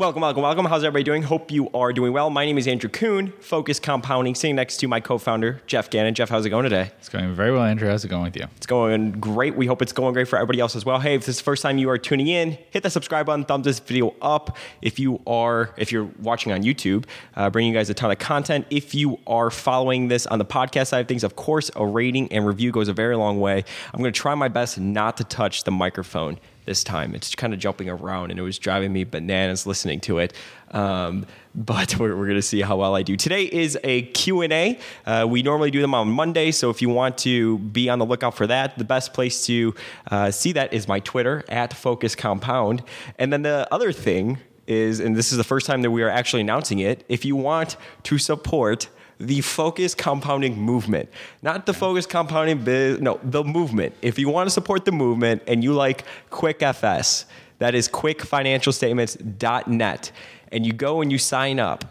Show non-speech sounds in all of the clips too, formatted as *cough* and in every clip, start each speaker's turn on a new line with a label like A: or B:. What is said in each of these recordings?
A: Welcome, welcome, welcome. How's everybody doing? Hope you are doing well. My name is Andrew Kuhn, Focus Compounding, sitting next to my co-founder, Geoff Gannon. Geoff, how's it going today?
B: It's going very well, Andrew. How's it going with you?
A: It's going great. We hope it's going great for everybody else as well. Hey, if this is the first time you are tuning in, hit that subscribe button, thumbs this video up. If you are, if you're watching on YouTube, uh, bringing you guys a ton of content. If you are following this on the podcast side of things, of course, a rating and review goes a very long way. I'm going to try my best not to touch the microphone this time. It's kind of jumping around and it was driving me bananas listening to it. Um, but *laughs* we're, we're going to see how well I do. Today is a Q&A. Uh, we normally do them on Monday, so if you want to be on the lookout for that, the best place to uh, see that is my Twitter, at Focus Compound. And then the other thing is, and this is the first time that we are actually announcing it, if you want to support the focus compounding movement, not the focus compounding biz, no, the movement. If you want to support the movement and you like Quick FS, that is quickfinancialstatements.net, and you go and you sign up,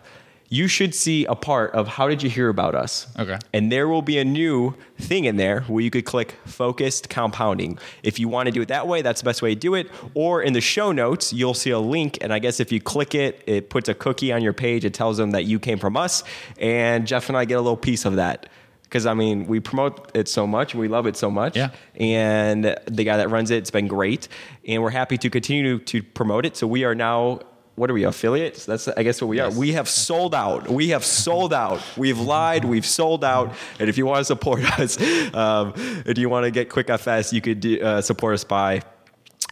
A: you should see a part of how did you hear about us?
B: Okay.
A: And there will be a new thing in there where you could click focused compounding. If you want to do it that way, that's the best way to do it. Or in the show notes, you'll see a link. And I guess if you click it, it puts a cookie on your page. It tells them that you came from us. And Geoff and I get a little piece of that. Because I mean, we promote it so much, we love it so much,
B: Yeah.
A: And the guy that runs it, it's been great, and we're happy to continue to promote it. So we are now what are we affiliates? That's i guess what we
B: Yes.
A: are we have sold out. We have sold out. We've lied. We've sold out. And if you want to support *laughs* us um, if you want to get quick fs you could do, uh, support us by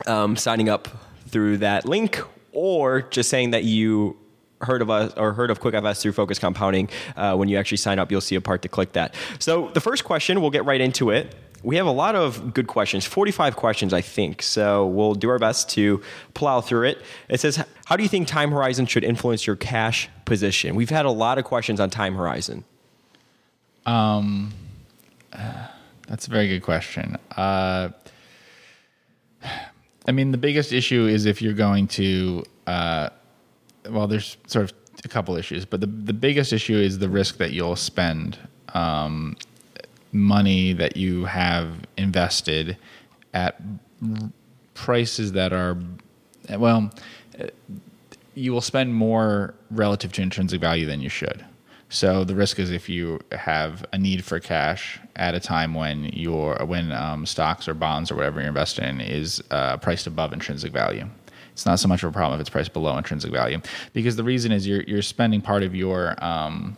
A: um, signing up through that link or just saying that you heard of us or heard of quick fs through focus compounding. Uh, when you actually sign up you'll see a part to click that. So the first question we'll get right into it. We have a lot of good questions 45 questions i think. So we'll do our best to plow through it. It says how do you think time horizon should influence your cash position? We've had a lot of questions on time horizon.
B: Um, That's a very good question. Uh, I mean, the biggest issue is if you're going to, uh, well, there's sort of a couple issues, but the, the biggest issue is the risk that you'll spend um, money that you have invested at prices that are, well, you will spend more relative to intrinsic value than you should. So the risk is if you have a need for cash at a time when your when um, stocks or bonds or whatever you're invested in is uh, priced above intrinsic value. It's not so much of a problem if it's priced below intrinsic value, because the reason is you're you're spending part of your um,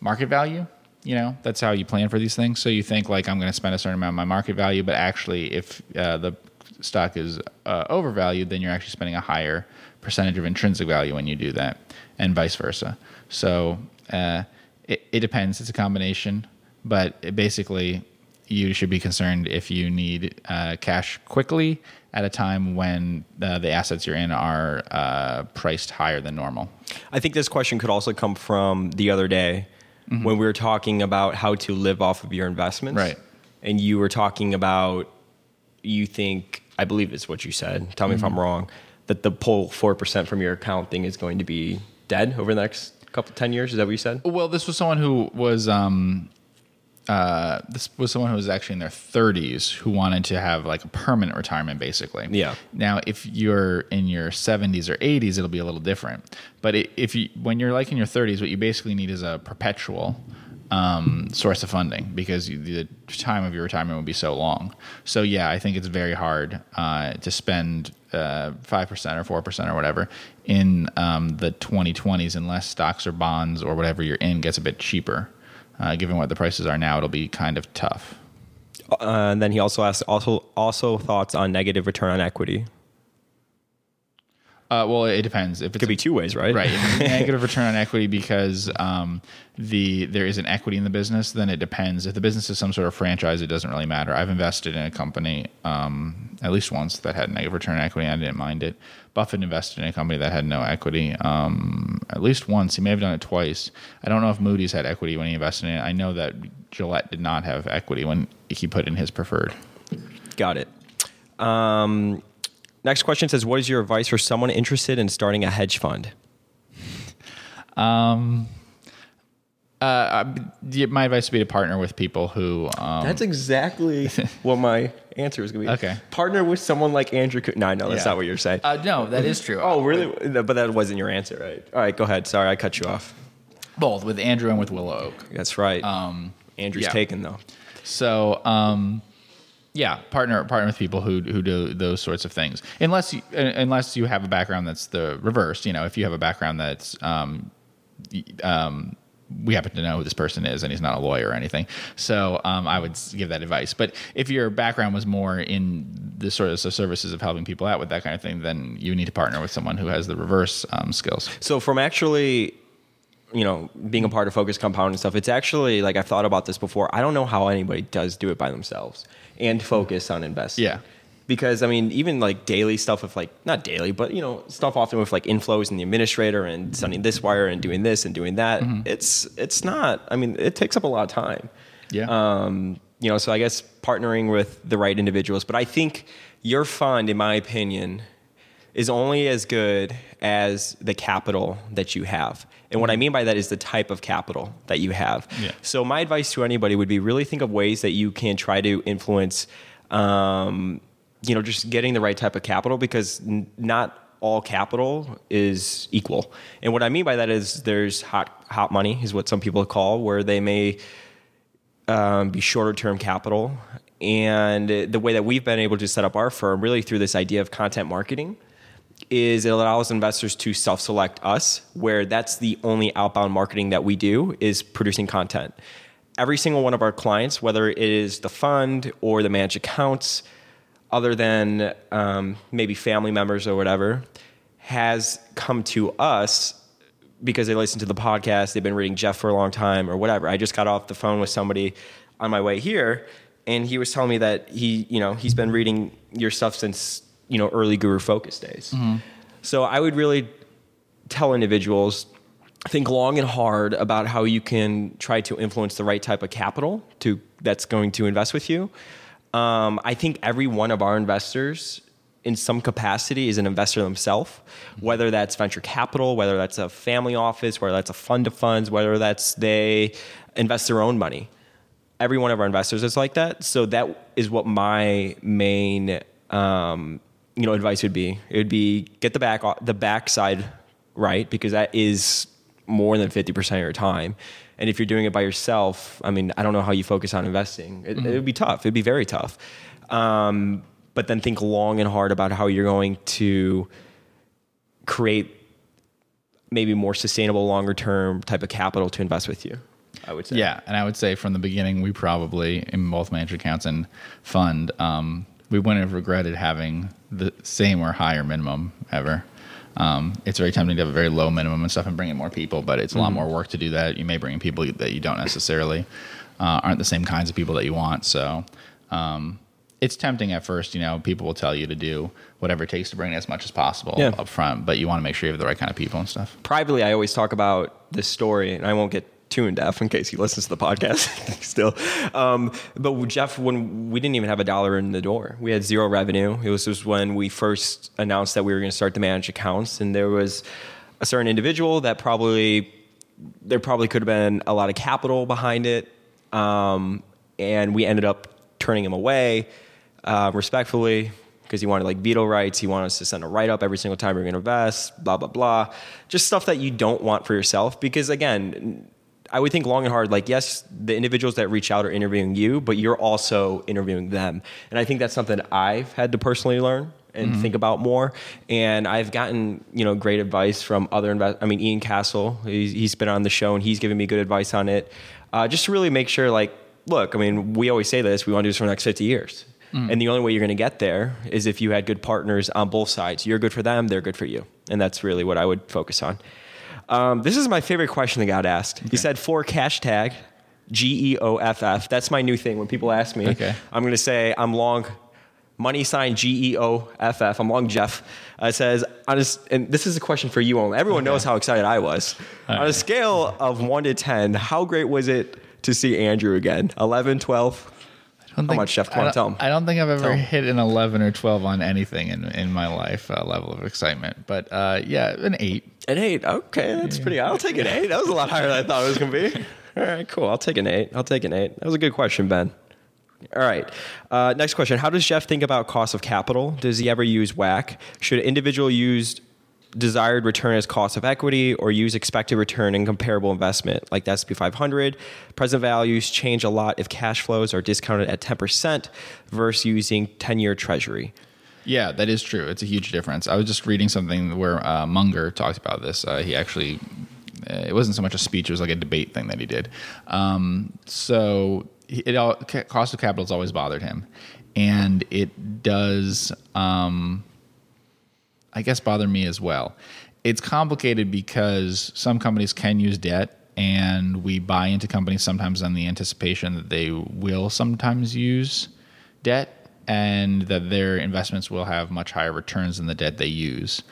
B: market value. You know, that's how you plan for these things. So you think like I'm going to spend a certain amount of my market value, but actually, if uh, the stock is uh, overvalued, then you're actually spending a higher percentage of intrinsic value when you do that, and vice versa. So uh, it, it depends. It's a combination, but basically, you should be concerned if you need uh, cash quickly at a time when uh, the assets you're in are uh, priced higher than normal.
A: I think this question could also come from the other day when we were talking about how to live off of your investments.
B: Right.
A: And you were talking about, you think, I believe it's what you said, tell me if I'm wrong, that the pull 4% from your account thing is going to be dead over the next couple, 10 years. Is that what you said?
B: Well, this was someone who was um, uh, this was someone who was actually in their 30s who wanted to have like a permanent retirement, basically.
A: Yeah.
B: Now, if you're in your 70s or 80s, it'll be a little different. But if you when you're like in your 30s, what you basically need is a perpetual um, source of funding because you, the time of your retirement will be so long. So yeah, I think it's very hard uh, to spend uh, five percent or four percent or whatever in um, the 2020s unless stocks or bonds or whatever you're in gets a bit cheaper. Uh, given what the prices are now, it'll be kind of tough.
A: Uh, and then he also asked also also thoughts on negative return on equity.
B: Uh, well, it depends. If it's
A: Could be two ways, right?
B: Right. *laughs* Negative return on equity because um, the there is an equity in the business, then it depends. If the business is some sort of franchise, it doesn't really matter. I've invested in a company um, at least once that had negative return on equity. And I didn't mind it. Buffett invested in a company that had no equity um, at least once. He may have done it twice. I don't know if Moody's had equity when he invested in it. I know that Gillette did not have equity when he put in his preferred.
A: Got it. Um, next question says, "What is your advice for someone interested in starting a hedge fund?"
B: Uh, my advice would be to partner with people who. Um,
A: That's exactly *laughs* what my answer was going to be.
B: Okay.
A: Partner with someone like Andrew. Co- No, no, that's
B: Yeah.
A: not what you're saying.
B: uh, no, that is true.
A: oh, really? But that wasn't your answer, right? All right, go ahead. Sorry, I cut you off.
B: both with Andrew and with Willow Oak.
A: That's right.
B: Um,
A: Andrew's
B: yeah.
A: taken though.
B: So, um, yeah, partner partner with people who who do those sorts of things. Unless you, unless you have a background that's the reverse. You know, if you have a background that's um, um, we happen to know who this person is and he's not a lawyer or anything. So um, I would give that advice. But if your background was more in the sort of services of helping people out with that kind of thing, then you need to partner with someone who has the reverse um, skills.
A: So from actually, you know, being a part of Focus Compound and stuff, it's actually like I've thought about this before. I don't know how anybody does do it by themselves and focus on investing.
B: Yeah.
A: Because I mean, even like daily stuff with like not daily, but you know, stuff often with like inflows and the administrator and sending this wire and doing this and doing that. It's it's not. I mean, it takes up a lot of time.
B: Yeah.
A: Um, you know, so I guess partnering with the right individuals. But I think your fund, in my opinion, is only as good as the capital that you have. And what I mean by that is the type of capital that you have.
B: Yeah.
A: So my advice to anybody would be really think of ways that you can try to influence, um, you know, just getting the right type of capital because n- not all capital is equal. And what I mean by that is there's hot hot money is what some people call where they may um, be shorter term capital. And the way that we've been able to set up our firm, really through this idea of content marketing, is it allows investors to self select us, where that's the only outbound marketing that we do is producing content. Every single one of our clients, whether it is the fund or the managed accounts, other than um, maybe family members or whatever, has come to us because they listen to the podcast, they've been reading Geoff for a long time or whatever. I just got off the phone with somebody on my way here and he was telling me that he, you know, he's been reading your stuff since, you know, early GuruFocus days. So I would really tell individuals think long and hard about how you can try to influence the right type of capital to that's going to invest with you. Um, I think every one of our investors in some capacity is an investor themselves, whether that's venture capital, whether that's a family office, whether that's a fund of funds, whether that's they invest their own money. Every one of our investors is like that. So that is what my main um, you know advice would be. It would be get the back the backside right because that is more than 50% of your time. And if you're doing it by yourself, I mean, I don't know how you focus on investing. It, it would be tough. It'd be very tough. Um, but then think long and hard about how you're going to create maybe more sustainable, longer term type of capital to invest with you. I would say.
B: Yeah, and I would say from the beginning, we probably in both managed accounts and fund, um, we wouldn't have regretted having the same or higher minimum ever. Um, it's very tempting to have a very low minimum and stuff and bring in more people, but it's a lot more work to do that. You may bring in people that you don't necessarily uh, aren't the same kinds of people that you want. So um, it's tempting at first. You know, people will tell you to do whatever it takes to bring in as much as possible
A: Yeah.
B: up front, but you want to make sure you have the right kind of people and stuff.
A: privately, I always talk about this story, and I won't get too in depth in case he listens to the podcast *laughs* still. Um, but Geoff, when we didn't even have a dollar in the door, we had zero revenue. It was just when we first announced that we were going to start to manage accounts, and there was a certain individual that probably there probably could have been a lot of capital behind it, um, and we ended up turning him away uh, respectfully because he wanted like veto rights. He wanted us to send a write up every single time we are going to invest. Blah blah blah. Just stuff that you don't want for yourself because again. I would think long and hard. Like, yes, the individuals that reach out are interviewing you, but you're also interviewing them. And I think that's something I've had to personally learn and think about more. And I've gotten you know great advice from other invest. I mean, Ian Cassel, he's, he's been on the show and he's given me good advice on it. Uh, just to really make sure, like, look, I mean, we always say this: we want to do this for the next 50 years. And the only way you're going to get there is if you had good partners on both sides. You're good for them, they're good for you. And that's really what I would focus on. Um, this is my favorite question that got asked. He said, for hashtag G E O F F. That's my new thing. When people ask me,
B: Okay.
A: I'm going to say I'm long money sign G E O F F. I'm long Geoff. Uh, it says, on a and this is a question for you only. Everyone knows how excited I was. on a scale of 1 to 10, how great was it to see Andrew again? 11, 12?
B: I don't
A: How much, Geoff? Come on, tell 'em.
B: I don't think I've ever hit an 11 or 12 on anything in, in my life uh, level of excitement. But uh, yeah, an eight.
A: An 8. Okay, that's pretty I'll take an 8. That was a lot higher than I thought it was going to be. *laughs* All right, cool. I'll take an eight. I'll take an eight. That was a good question, Ben. All right. Uh, next question. How does Geoff think about cost of capital? Does he ever use WACC? Should an individual use desired return as cost of equity or use expected return in comparable investment like the S&P 500? Present values change a lot if cash flows are discounted at 10% versus using 10-year treasury.
B: Yeah, that is true. It's a huge difference. I was just reading something where uh, Munger talked about this. Uh, he actually, uh, it wasn't so much a speech; it was like a debate thing that he did. Um, so it all cost of capital has always bothered him, and it does, um, I guess, bother me as well. It's complicated because some companies can use debt. And we buy into companies sometimes on the anticipation that they will sometimes use debt and that their investments will have much higher returns than the debt they use.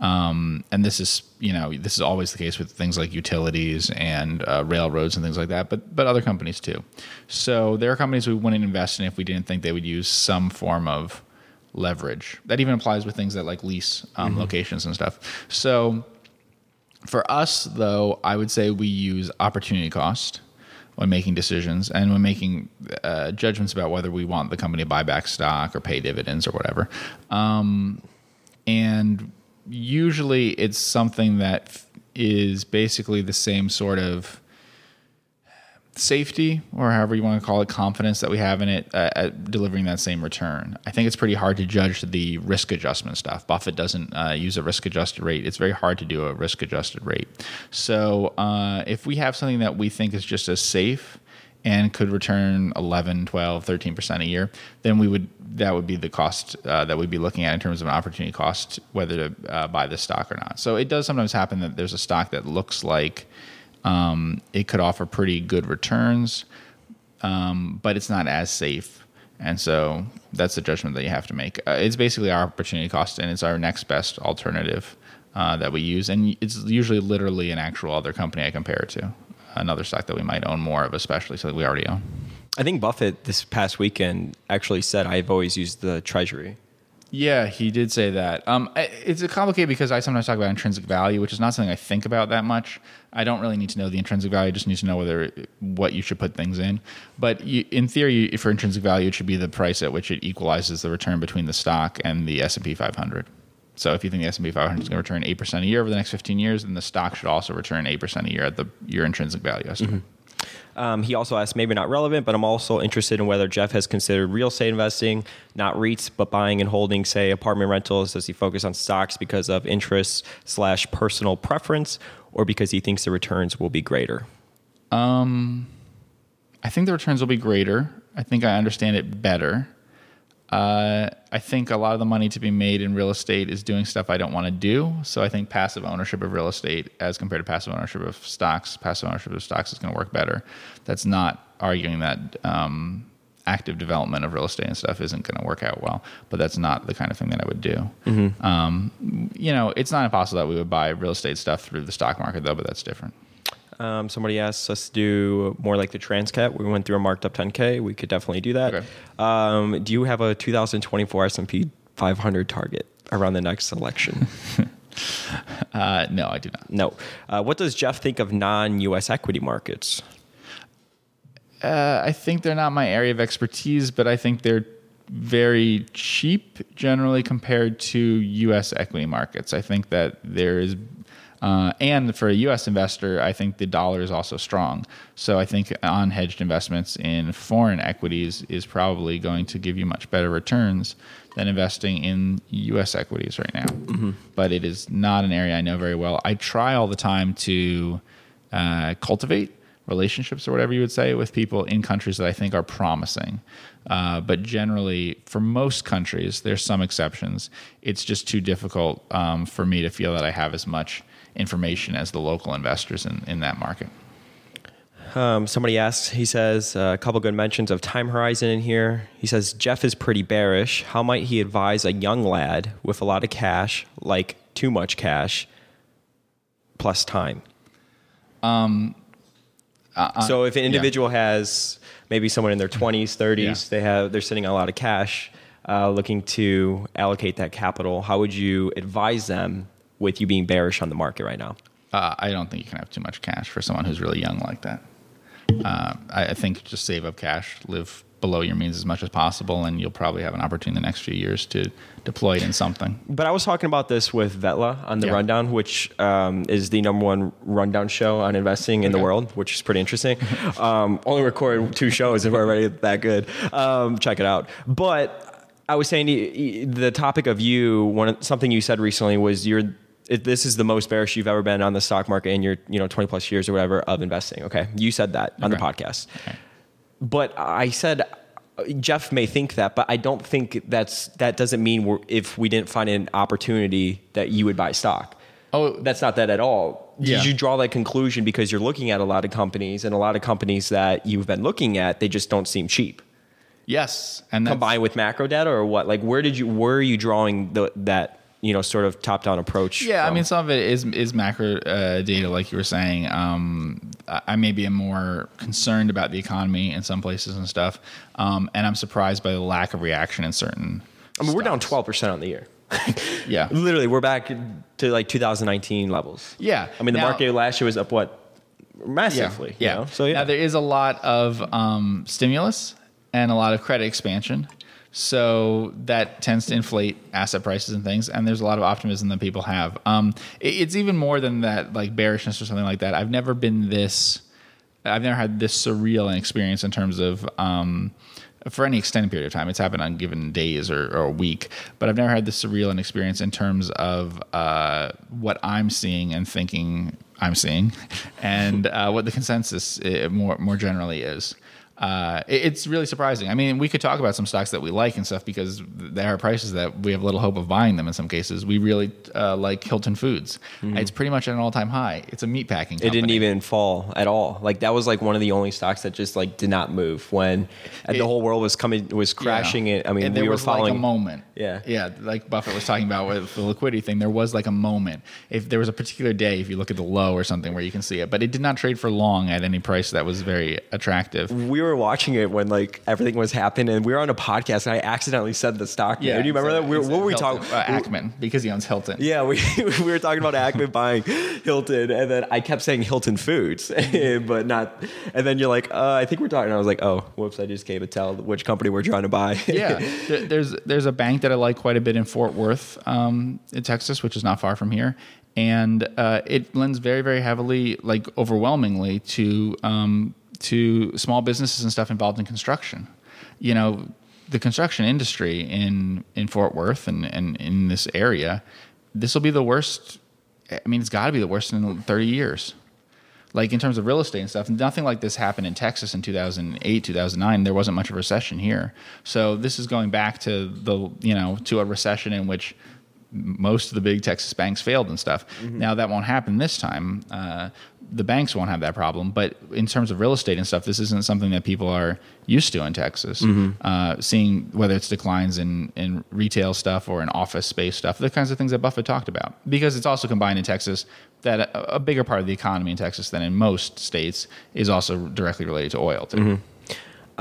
B: Um, and this is, you know, this is always the case with things like utilities and uh, railroads and things like that, but but other companies too. So there are companies we wouldn't invest in if we didn't think they would use some form of leverage. That even applies with things that like lease um, mm-hmm. locations and stuff. So for us, though, I would say we use opportunity cost when making decisions and when making uh, judgments about whether we want the company to buy back stock or pay dividends or whatever. Um, and usually it's something that is basically the same sort of safety or however you want to call it confidence that we have in it uh, at delivering that same return. I think it's pretty hard to judge the risk adjustment stuff. Buffett doesn't uh, use a risk adjusted rate. It's very hard to do a risk adjusted rate. So uh, if we have something that we think is just as safe and could return 11 12 13% a year then we would that would be the cost uh, that we'd be looking at in terms of an opportunity cost whether to uh, buy this stock or not. So it does sometimes happen that there's a stock that looks like um, it could offer pretty good returns, um, but it's not as safe. And so that's the judgment that you have to make. Uh, it's basically our opportunity cost, and it's our next best alternative uh, that we use. And it's usually literally an actual other company I compare it to, another stock that we might own more of, especially so that we already own.
A: I think Buffett this past weekend actually said, I've always used the treasury.
B: Yeah, he did say that. Um, it's complicated because I sometimes talk about intrinsic value, which is not something I think about that much. I don't really need to know the intrinsic value; I just need to know whether what you should put things in. But you, in theory, for intrinsic value, it should be the price at which it equalizes the return between the stock and the S and P 500. So if you think the S and P 500 is going to return eight percent a year over the next 15 years, then the stock should also return eight percent a year at the your intrinsic value estimate. Mm-hmm.
A: Um, he also asked, maybe not relevant, but I'm also interested in whether Geoff has considered real estate investing, not REITs, but buying and holding, say, apartment rentals. Does he focus on stocks because of interest slash personal preference, or because he thinks the returns will be greater?
B: Um, I think the returns will be greater. I think I understand it better. Uh, I think a lot of the money to be made in real estate is doing stuff I don't want to do. So I think passive ownership of real estate, as compared to passive ownership of stocks, passive ownership of stocks is going to work better. That's not arguing that um, active development of real estate and stuff isn't going to work out well, but that's not the kind of thing that I would do. Mm-hmm. Um, you know, it's not impossible that we would buy real estate stuff through the stock market, though, but that's different.
A: Um, somebody asked us to do more like the Transcat. We went through a marked up 10K. We could definitely do that. Okay. Um, do you have a 2024 S&P 500 target around the next election? *laughs*
B: uh, no, I do not.
A: No. Uh, what does Geoff think of non-U.S. equity markets?
B: Uh, I think they're not my area of expertise, but I think they're very cheap generally compared to U.S. equity markets. I think that there is uh, and for a U.S. investor, I think the dollar is also strong. So I think unhedged investments in foreign equities is probably going to give you much better returns than investing in U.S. equities right now. Mm-hmm. But it is not an area I know very well. I try all the time to uh, cultivate relationships or whatever you would say with people in countries that I think are promising. Uh, but generally, for most countries, there's some exceptions. It's just too difficult um, for me to feel that I have as much information as the local investors in, in that market.
A: Um, somebody asks, he says, uh, a couple good mentions of time horizon in here. He says, Geoff is pretty bearish. How might he advise a young lad with a lot of cash, like too much cash, plus time? Um, uh, uh so if an individual yeah. has maybe someone in their 20s, 30s, yeah. they have, they're sitting on a lot of cash, uh, looking to allocate that capital, how would you advise them with you being bearish on the market right now?
B: Uh, I don't think you can have too much cash for someone who's really young like that. uh, I, I think just save up cash, live below your means as much as possible, and you'll probably have an opportunity in the next few years to deploy it in something.
A: But I was talking about this with Vetle on the
B: Yeah.
A: Rundown, which um, is the number one rundown show on investing in the world, which is pretty interesting. *laughs* um, only recorded two shows and we're already that good. Um, check it out. But I was saying the topic of you, one something you said recently was you're. It, this is the most bearish you've ever been on the stock market in your, you know, 20 plus years or whatever of investing. Okay. You said that on the
B: Okay.
A: But I said Geoff may think that, but I don't think that's that doesn't mean we're, if we didn't find an opportunity that you would buy stock.
B: Oh,
A: That's not that at all.
B: Yeah.
A: Did you draw that conclusion because you're looking at a lot of companies and a lot of companies that you've been looking at, they just don't seem cheap.
B: yes, and
A: Combined with macro data or what? Like where did you where are you drawing the that you know sort of top down approach?
B: Yeah, I mean, some of it is is macro uh, data, like you were saying. Um, I maybe am more concerned about the economy in some places and stuff, um, and I'm surprised by the lack of reaction in certain.
A: I mean we're down twelve percent on the year. *laughs*
B: Yeah,
A: Literally, we're back to like 2019 levels.
B: yeah.
A: I mean, the
B: Now-
A: market last year was up what massively.
B: Yeah.
A: you know? So yeah.
B: Now there is a lot of um, stimulus and a lot of credit expansion. So that tends to inflate asset prices and things, and there's a lot of optimism that people have. Um, it- it's even more than that, like bearishness or something like that. I've never been this. I've never had this surreal an experience in terms of um, for any extended period of time. It's happened on given days or, or a week, but I've never had this surreal an experience in terms of uh, what I'm seeing and thinking I'm seeing, *laughs* and uh, what the consensus uh, more more generally is. Uh, it- it's really surprising. I mean, we could talk about some stocks that we like and stuff because there are prices that we have little hope of buying them in some cases. We really uh, like Hilton Foods. It's pretty much at an all time high. It's a meat packing.
A: Mm-hmm. it didn't even fall at all. Like that was like one of the only stocks that just like did not move when and the whole world was coming was crashing.
B: Yeah.
A: It. I mean,
B: And
A: we
B: there
A: were
B: was
A: following
B: like a moment.
A: Yeah.
B: yeah, like Buffett was talking about with the liquidity thing. There was like a moment. If there was a particular day, if you look at the low or something, where you can see it, but it did not trade for long at any price that was very attractive.
A: we were watching it when like everything was happening, and we were on a podcast, and I accidentally said the stock. name. do you remember
B: so
A: that? We, what were we talking?
B: Uh, Ackman because he owns Hilton.
A: Yeah, we, *laughs* we were talking about Ackman buying Hilton, and then I kept saying Hilton Foods, *laughs* but not. And then you're like, uh, I think we're talking. I was like, oh, whoops! I just gave a tell which company we're trying to buy.
B: yeah, *laughs* There- there's there's a bank that I like quite a bit in Fort Worth, um, in Texas, which is not far from here, and uh, it lends very very heavily, like overwhelmingly, to um, to small businesses and stuff involved in construction. You know, the construction industry in in Fort Worth and and in this area, this will be the worst. I mean, it's got to be the worst in 30 years. Like in terms of real estate and stuff nothing like this happened in texas in 2008 2009 there wasn't much of a recession here. So this is going back to the you know to a recession in which most of the big texas banks failed and stuff. Now that won't happen this time. Uh, the banks won't have that problem but in terms of real estate and stuff this isn't something that people are used to in texas uh, seeing whether it's declines in, in retail stuff or in office space stuff the kinds of things that buffett talked about because it's also combined in texas that a, a bigger part of the economy in Texas than in most states is also directly related to oil too.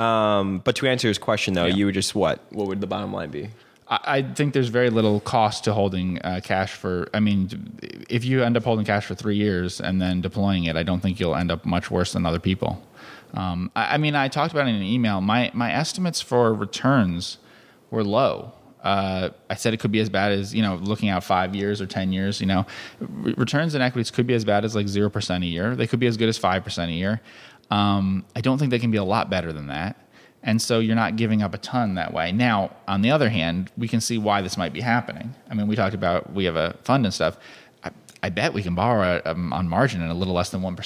A: Um, but to answer his question though,
B: Yeah.
A: you would just what? What would the bottom line be?
B: I, think there's very little cost to holding uh, cash for. I mean, if you end up holding cash for three years and then deploying it, I don't think you'll end up much worse than other people. Um, I, I mean, I talked about it in an email. My my estimates for returns were low. Uh, I said it could be as bad as you know, looking out five years or ten years. You know, re- returns in equities could be as bad as like zero percent a year. They could be as good as five percent a year. Um, I don't think they can be a lot better than that. And so you're not giving up a ton that way. Now, on the other hand, we can see why this might be happening. I mean, we talked about we have a fund and stuff. I, I bet we can borrow um, on margin at a little less than one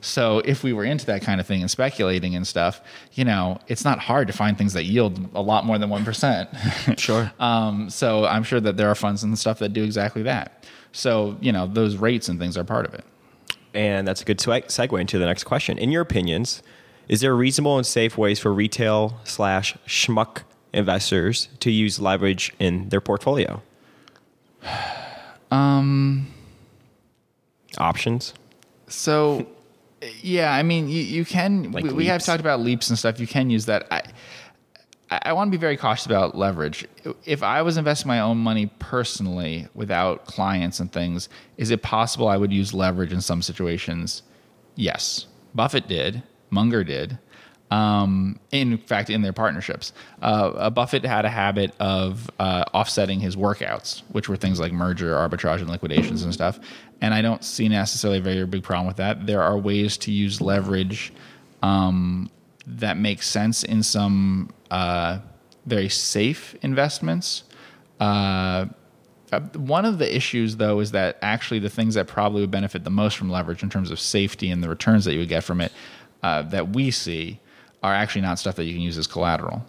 B: So if we were into that kind of thing and speculating and stuff, you know, it's not hard to find things that yield a lot more than one percent. *laughs*
A: Sure.
B: Um, so I'm sure that there are funds and stuff that do exactly that. So you know, those rates and things are part of it.
A: And that's a good segue into the next question. In your opinions, is there reasonable and safe ways for retail slash schmuck investors to use leverage in their portfolio? *sighs* Um, options.
B: So, yeah, I mean, you, you can.
A: Like
B: we, we have talked about leaps and stuff. You can use that. I, I, I want to be very cautious about leverage. If I was investing my own money personally without clients and things, is it possible I would use leverage in some situations? Yes. Buffett did. Munger did. Um, in fact, in their partnerships, uh, Buffett had a habit of uh, offsetting his workouts, which were things like merger, arbitrage, and liquidations and stuff. And I don't see necessarily a very big problem with that. There are ways to use leverage um, that make sense in some uh, very safe investments. Uh, uh, one of the issues, though, is that actually the things that probably would benefit the most from leverage in terms of safety and the returns that you would get from it uh, that we see are actually not stuff that you can use as collateral.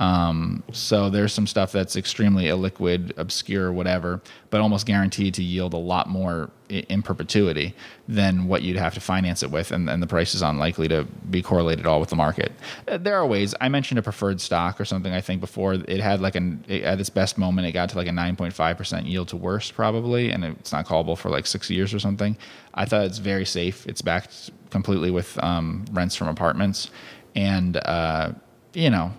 B: Um, so there's some stuff that's extremely illiquid, obscure, whatever, but almost guaranteed to yield a lot more in perpetuity than what you'd have to finance it with, and, and the price is unlikely to be correlated at all with the market. Uh, there are ways. I mentioned a preferred stock or something. I think before it had like an at its best moment, it got to like a 9.5 percent yield to worst probably, and it's not callable for like six years or something. I thought it's very safe. It's backed completely with um, rents from apartments, and uh, you know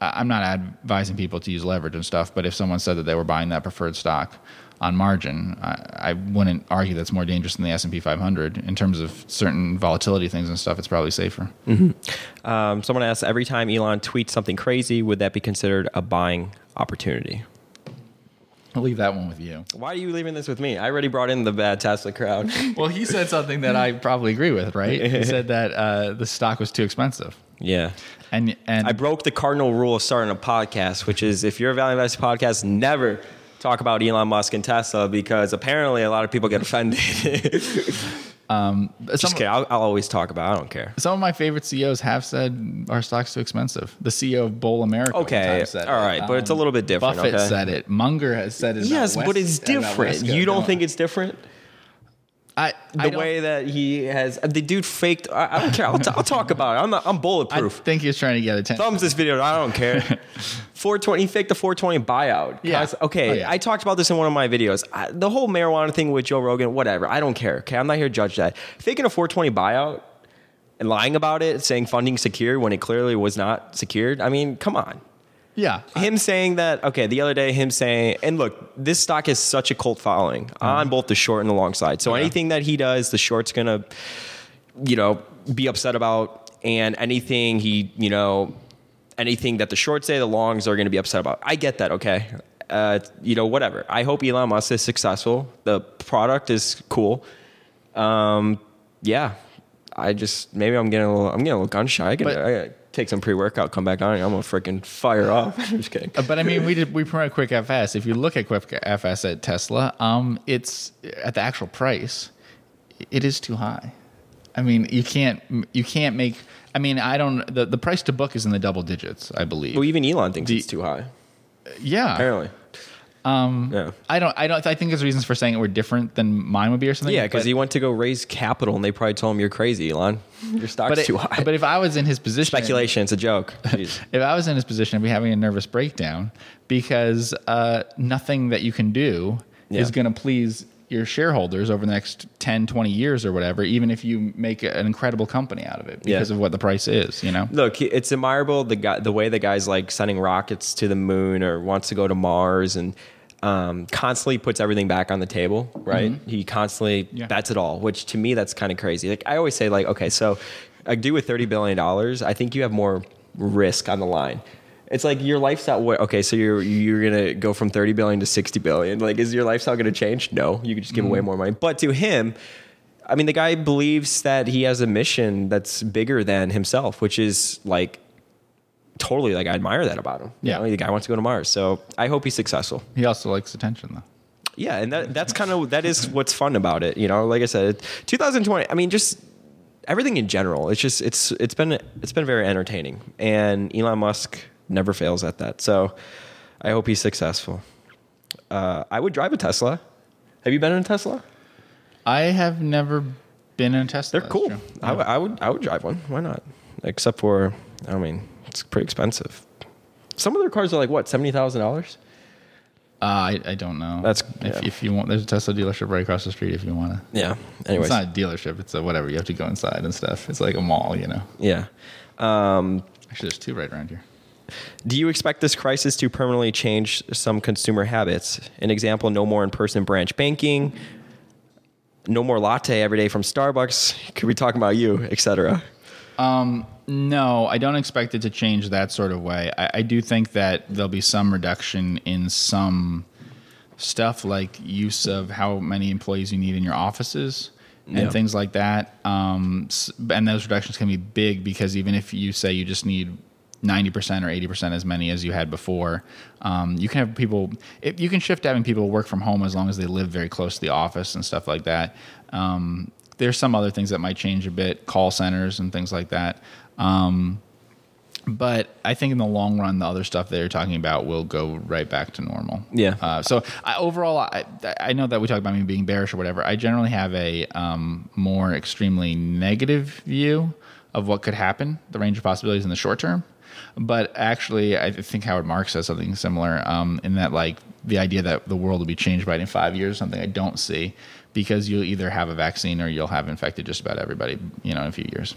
B: I'm not advising people to use leverage and stuff, but if someone said that they were buying that preferred stock on margin, I, I wouldn't argue that's more dangerous than the S and P 500 in terms of certain volatility things and stuff. It's probably safer.
A: Mm-hmm. Um, someone asks, every time Elon tweets something crazy, would that be considered a buying opportunity?
B: I'll leave that one with you.
A: Why are you leaving this with me? I already brought in the bad Tesla crowd. *laughs*
B: well, he said something that I probably agree with, right? He *laughs* said that uh, the stock was too expensive.
A: Yeah.
B: And and
A: I broke the cardinal rule of starting a podcast, which is if you're a value investing podcast, never talk about Elon Musk and Tesla because apparently a lot of people get offended. *laughs* um, Just kidding. I'll, I'll, always talk about. It. I don't care.
B: Some of my favorite CEOs have said our stock's too expensive. The CEO of Bowl America.
A: Okay, all right, but it's a little bit different.
B: Buffett
A: okay?
B: said it. Munger has said it.
A: Yes, but it's different. You don't think it's different?
B: I,
A: the I way that he has uh, the dude faked. I, I don't care. I'll, t- I'll, talk about it. I'm I'm bulletproof.
B: I think he's trying to get attention.
A: Thumbs this video. I don't care. *laughs* 420. He faked the 420 buyout.
B: Yeah.
A: okay.
B: Oh, yeah.
A: I talked about this in one of my videos. I, the whole marijuana thing with Joe Rogan. Whatever. I don't care. Okay. I'm not here to judge that. Faking a 420 buyout and lying about it, saying funding secure when it clearly was not secured. I mean, come on.
B: Yeah.
A: Him saying that, okay, the other day, him saying, and look, this stock has such a cult following mm-hmm. on both the short and the long side. So yeah. anything that he does, the short's going to, you know, be upset about. And anything he, you know, anything that the shorts say, the longs are going to be upset about. I get that, okay? Uh, you know, whatever. I hope Elon Musk is successful. The product is cool. Um, yeah, I just maybe I'm getting a little I'm getting a little gun shy. I, can, but, I, take some pre workout, come back on, I'm gonna freaking fire off. *laughs* I'm just kidding.
B: But I mean, we did we promote Quick FS. If you look at Quick FS at Tesla, um, it's at the actual price, it is too high. I mean, you can't you can't make. I mean, I don't. The, the price to book is in the double digits, I believe.
A: Well, even Elon thinks the, it's too high.
B: Yeah,
A: apparently.
B: Um, yeah. I don't. I don't. I think there's reasons for saying it were different than mine would be or something.
A: Yeah, because he went to go raise capital, and they probably told him you're crazy, Elon. Your stock's
B: it,
A: too high.
B: But if I was in his position,
A: speculation. It's a joke. *laughs*
B: if I was in his position, I'd be having a nervous breakdown because uh, nothing that you can do yeah. is going to please your shareholders over the next 10 20 years or whatever even if you make an incredible company out of it because yeah. of what the price is you know
A: look it's admirable the guy the way the guy's like sending rockets to the moon or wants to go to mars and um, constantly puts everything back on the table right mm-hmm. he constantly yeah. bets it all which to me that's kind of crazy like i always say like okay so i do with 30 billion dollars i think you have more risk on the line it's like your lifestyle. Okay, so you're you're gonna go from thirty billion to sixty billion. Like, is your lifestyle gonna change? No, you could just give mm away more money. But to him, I mean, the guy believes that he has a mission that's bigger than himself, which is like totally like I admire that about him.
B: Yeah,
A: you know, the guy wants to go to Mars, so I hope he's successful.
B: He also likes attention, though.
A: Yeah, and that that's kind of that is what's fun about it. You know, like I said, 2020. I mean, just everything in general. It's just it's it's been it's been very entertaining, and Elon Musk never fails at that. So I hope he's successful. Uh, I would drive a Tesla. Have you been in a Tesla?
B: I have never been in a Tesla.
A: They're cool. I, w- I would I would drive one. Why not? Except for I mean, it's pretty expensive. Some of their cars are like what seventy thousand dollars.
B: Uh, I, I don't know.
A: That's
B: if, yeah. if you want. There's a Tesla dealership right across the street if you want to.
A: Yeah. Anyways,
B: it's not a dealership. It's a whatever. You have to go inside and stuff. It's like a mall, you know.
A: Yeah. Um,
B: Actually, there's two right around here.
A: Do you expect this crisis to permanently change some consumer habits? An example: no more in-person branch banking, no more latte every day from Starbucks. Could we talk about you, etc.
B: No, I don't expect it to change that sort of way. I, I do think that there'll be some reduction in some stuff like use of how many employees you need in your offices and
A: Yeah.
B: things like that. Um, and those reductions can be big because even if you say you just need 90% or 80% as many as you had before, um, you can have people, if you can shift having people work from home as long as they live very close to the office and stuff like that. Um, there's some other things that might change a bit, call centers and things like that. Um, but I think in the long run, the other stuff that you're talking about will go right back to normal.
A: Yeah.
B: Uh, so I, overall, I, I know that we talk about me being bearish or whatever. I generally have a um, more extremely negative view of what could happen, the range of possibilities in the short term. But actually, I think Howard Marks says something similar um, in that, like, the idea that the world will be changed by in five years, something I don't see, because you'll either have a vaccine or you'll have infected just about everybody, you know, in a few years.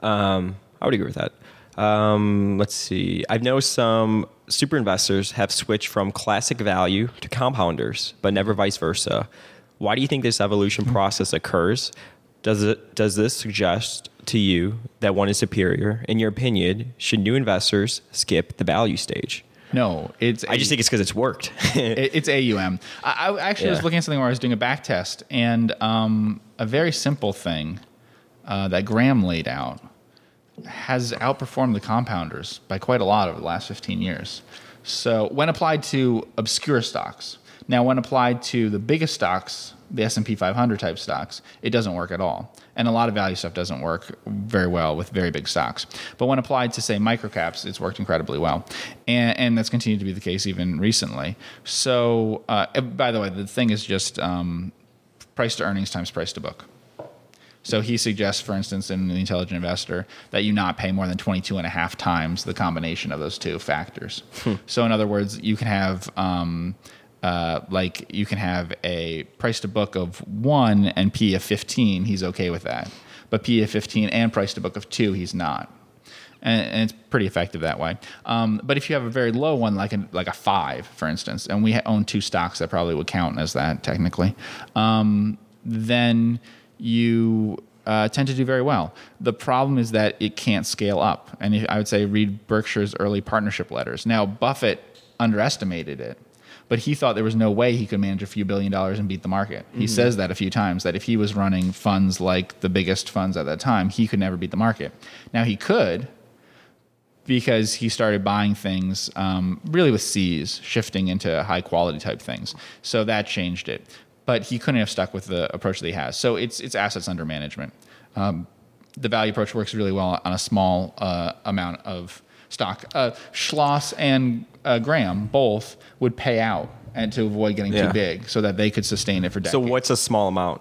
A: Um, I would agree with that. Um, let's see. I know some super investors have switched from classic value to compounders, but never vice versa. Why do you think this evolution process occurs? Does it does this suggest to you that one is superior? In your opinion, should new investors skip the value stage?
B: No, it's
A: I just think it's because it's worked. *laughs*
B: It's AUM. I, I actually was looking at something where I was doing a back test, and um, a very simple thing uh, that Graham laid out has outperformed the compounders by quite a lot over the last 15 years. So when applied to obscure stocks, now when applied to the biggest stocks, the S&P 500 type stocks, it doesn't work at all. And a lot of value stuff doesn't work very well with very big stocks. But when applied to say microcaps, it's worked incredibly well. And, and that's continued to be the case even recently. So uh, by the way, the thing is just um, price to earnings times price to book. So he suggests, for instance, in the Intelligent Investor, that you not pay more than 22 and a half times the combination of those two factors. So in other words, you can have um, uh, like you can have a price to book of one and P of 15. He's okay with that, but P of 15 and price to book of two, he's not. And, and it's pretty effective that way. Um, but if you have a very low one, like a, like a five, for instance, and we ha- own two stocks that probably would count as that technically, um, then you uh, tend to do very well. The problem is that it can't scale up. And if, I would say read Berkshire's early partnership letters. Now, Buffett underestimated it, but he thought there was no way he could manage a few billion dollars and beat the market. He says that a few times that if he was running funds like the biggest funds at that time, he could never beat the market. Now, he could because he started buying things um, really with See's, shifting into high quality type things. So that changed it. But he couldn't have stuck with the approach that he has. So it's it's assets under management. Um, the value approach works really well on a small uh, amount of stock. Uh, Schloss and uh, Graham both would pay out and to avoid getting
A: Yeah.
B: too big, so that they could sustain it for decades.
A: so what's a small amount?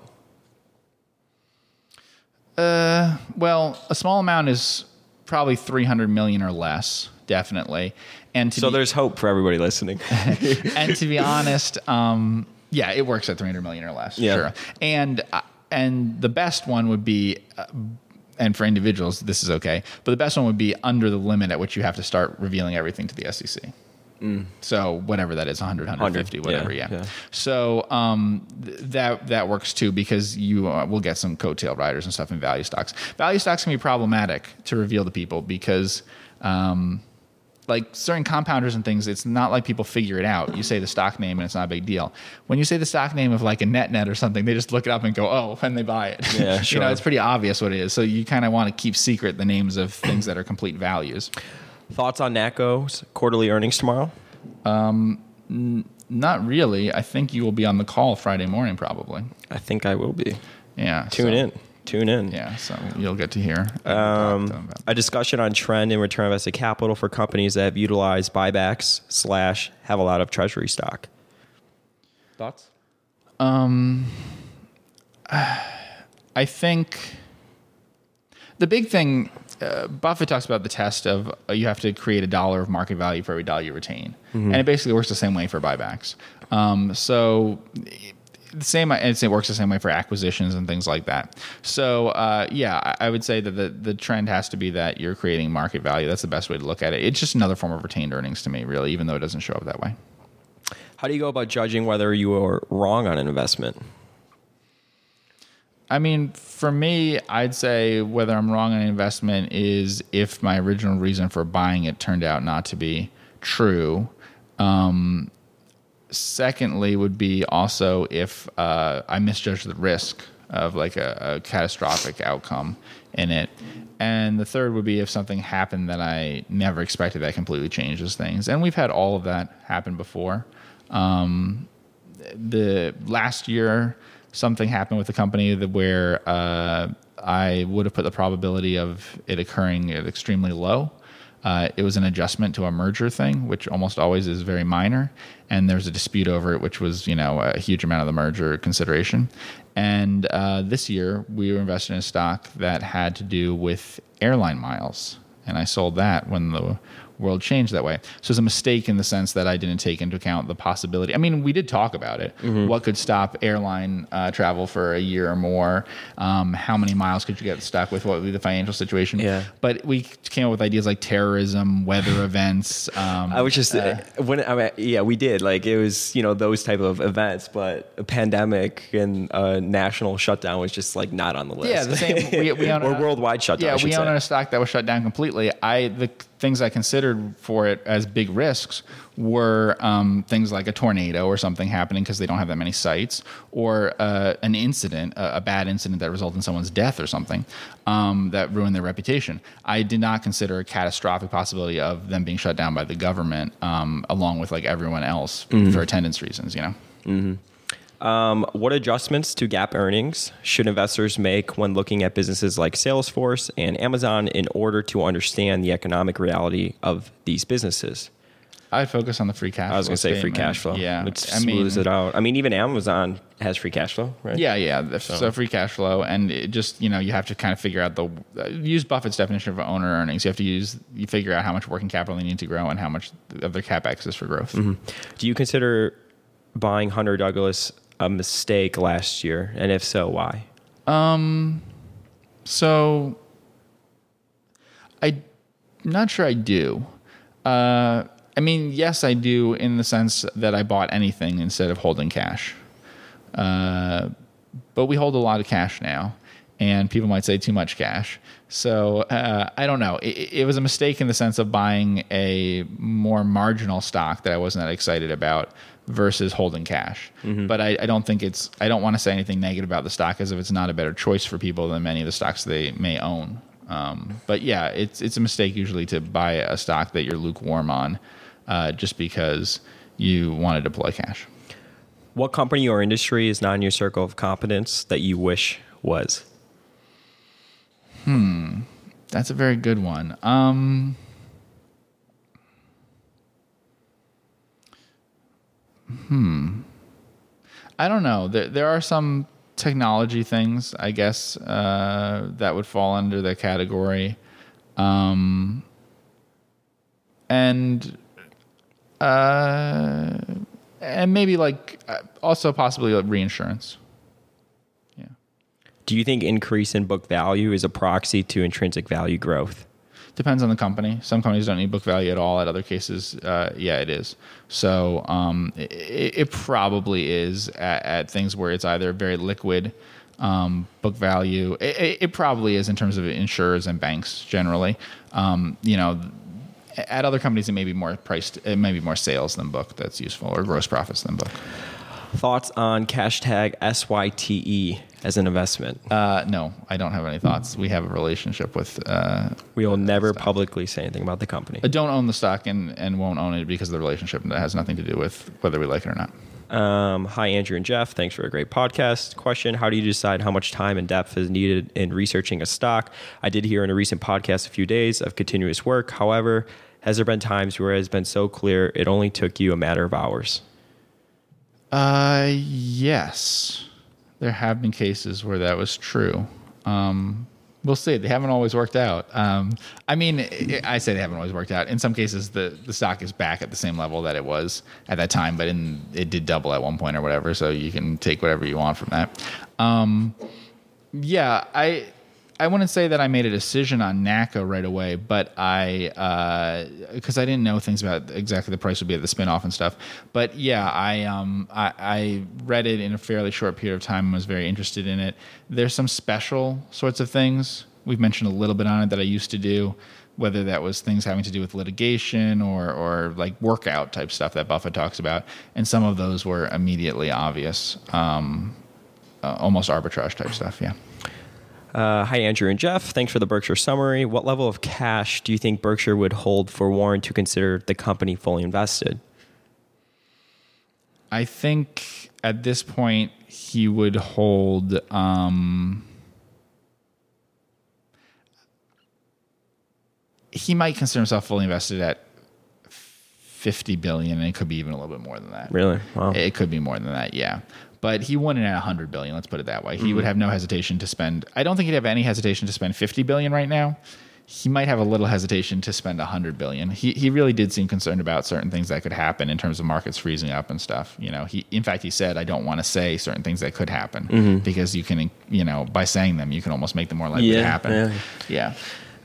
B: Uh, Well, a small amount is probably 300 million or less, definitely. And to
A: So
B: be,
A: there's hope for everybody listening. *laughs*
B: and to be honest, um, yeah, it works at 300 million or less.
A: Yeah.
B: Sure. And uh, and the best one would be uh, and for individuals this is okay, but the best one would be under the limit at which you have to start revealing everything to the SEC. So whatever that is, 100, 150,
A: 100,
B: whatever,
A: yeah,
B: yeah.
A: yeah.
B: So um, th- that that works too because you uh, will get some coattail riders and stuff in value stocks. Value stocks can be problematic to reveal to people because. Um, like certain compounders and things, it's not like people figure it out. You say the stock name and it's not a big deal. When you say the stock name of like a net net or something, they just look it up and go, oh, and they buy it.
A: Yeah, sure. *laughs*
B: you know, it's pretty obvious what it is. So you kind of want to keep secret the names of things that are complete values.
A: Thoughts on NACCO's quarterly earnings tomorrow?
B: Not really. I think you will be on the call Friday morning, probably.
A: I think I will be.
B: Yeah.
A: Tune
B: so-
A: in. Tune in.
B: Yeah. So you'll get to hear.
A: Um, a discussion on trend and return on invested capital for companies that have utilized buybacks slash have a lot of treasury stock. Thoughts?
B: Um, *sighs* I think the big thing, uh, Buffett talks about the test of uh, you have to create a dollar of market value for every dollar you retain, and it basically works the same way for buybacks. Um, so the same, and it works the same way for acquisitions and things like that. So uh, yeah, I, I would say that the the trend has to be that you're creating market value. That's the best way to look at it. It's just another form of retained earnings to me, really, even though it doesn't show up that way.
A: How do you go about judging whether you are wrong on an investment?
B: I mean, for me, I'd say whether I'm wrong on an investment is if my original reason for buying it turned out not to be true. Um, secondly, would be also if uh, I misjudged the risk of like a, a catastrophic outcome in it. And the third would be if something happened that I never expected that completely changes things. And we've had all of that happen before. Um, the last year, something happened with the company that where uh, I would have put the probability of it occurring at extremely low. Uh, it was an adjustment to a merger thing, which almost always is very minor, and there's a dispute over it, which was you know a huge amount of the merger consideration. And uh, this year, we were invested in a stock that had to do with airline miles, and I sold that when the world changed that way. So it's a mistake in the sense that I didn't take into account the possibility. I mean, we did talk about it.
A: Mm-hmm.
B: What could stop airline uh, travel for a year or more? Um, how many miles could you get stuck with? What would be the financial situation?
A: Yeah.
B: But we came up with ideas like terrorism, weather *laughs* events. Um,
A: I was just uh, when I mean, yeah, we did like it was you know those type of events, but a pandemic and a national shutdown was just like not on the list.
B: Yeah, the same. We, we *laughs* own
A: or
B: a-
A: worldwide shutdown.
B: Yeah, we
A: say.
B: own a stock that was shut down completely. I the things I considered for it as big risks were um, things like a tornado or something happening because they don't have that many sites, or uh, an incident, a, a bad incident that resulted in someone's death or something um, that ruined their reputation. I did not consider a catastrophic possibility of them being shut down by the government, um, along with like everyone else for attendance reasons. You know.
A: Um, what adjustments to GAAP earnings should investors make when looking at businesses like Salesforce and Amazon in order to understand the economic reality of these businesses?
B: I'd focus on the free cash. Flow.
A: I was going to say free cash flow.
B: Yeah,
A: which
B: I
A: smooths
B: mean,
A: it out. I mean, even Amazon has free cash flow, right?
B: Yeah, yeah. the- So, free cash flow, and it just you know you have to kind of figure out the uh, use Buffett's definition of owner earnings. You have to use you figure out how much working capital they need to grow and how much of their capex is for growth.
A: Mm-hmm. Do you consider buying Hunter Douglas a mistake last year, and if so, why?
B: So I'm not sure I do. Uh, I mean, yes, I do in the sense that I bought anything instead of holding cash. Uh, but we hold a lot of cash now, and people might say too much cash. So uh, I don't know. It, it was a mistake in the sense of buying a more marginal stock that I wasn't that excited about versus holding cash. But I, I don't think it's. I don't want to say anything negative about the stock as if it's not a better choice for people than many of the stocks they may own. Um, but yeah, it's it's a mistake usually to buy a stock that you're lukewarm on, uh, just because you want to deploy cash.
A: What company or industry is not in your circle of competence that you wish was?
B: Hmm, that's a very good one. Um, hmm. I don't know. There, there are some technology things, I guess, uh, that would fall under the category. Um, and uh, and maybe like uh, also possibly like reinsurance. Yeah.
A: Do you think increase in book value is a proxy to intrinsic value growth?
B: Depends on the company. Some companies don't need book value at all. At other cases, uh, yeah, it is. So um, it, it probably is at, at things where it's either very liquid um, book value. It, it- probably is in terms of insurers and banks generally. Um, you know, at other companies, it may be more priced. It may be more sales than book that's useful, or gross profits than book.
A: Thoughts on cash tag SYTE as an investment?
B: Uh, no, I don't have any thoughts. We have a relationship with. Uh,
A: we will never publicly say anything about the company.
B: I don't own the stock and, and won't own it because of the relationship. That has nothing to do with whether we like it or not.
A: Um, hi, Andrew and Geoff. Thanks for a great podcast. Question How do you decide how much time and depth is needed in researching a stock? I did hear in a recent podcast a few days of continuous work. However, has there been times where it has been so clear it only took you a matter of hours?
B: Uh, yes, there have been cases where that was true. Um, we'll see. They haven't always worked out. Um, I mean, I say they haven't always worked out. In some cases, the the stock is back at the same level that it was at that time, but in it did double at one point or whatever. So you can take whatever you want from that. Um, yeah, I I wouldn't say that I made a decision on NACCO right away, but I because I didn't know things about exactly the price would be at the spinoff and stuff. But yeah, I um I, I read it in a fairly short period of time and was very interested in it. There's some special sorts of things we've mentioned a little bit on it that I used to do. Whether that was things having to do with litigation or, or like workout type stuff that Buffett talks about, and some of those were immediately obvious, um, uh, almost arbitrage type stuff. Yeah.
A: Uh, hi, Andrew and Geoff. Thanks for the Berkshire summary. What level of cash do you think Berkshire would hold for Warren to consider the company fully invested?
B: I think at this point he would hold. Um, he might consider himself fully invested at 50 billion and it could be even a little bit more than that.
A: Really? Wow.
B: It could be more than that, yeah. But he wouldn't at 100 billion, let's put it that way. He would have no hesitation to spend I don't think he'd have any hesitation to spend 50 billion right now. He might have a little hesitation to spend 100 billion. He he really did seem concerned about certain things that could happen in terms of markets freezing up and stuff. You know, he in fact he said I don't want to say certain things that could happen because you can, you know, by saying them you can almost make them more likely to
A: Yeah,
B: happen. Yeah.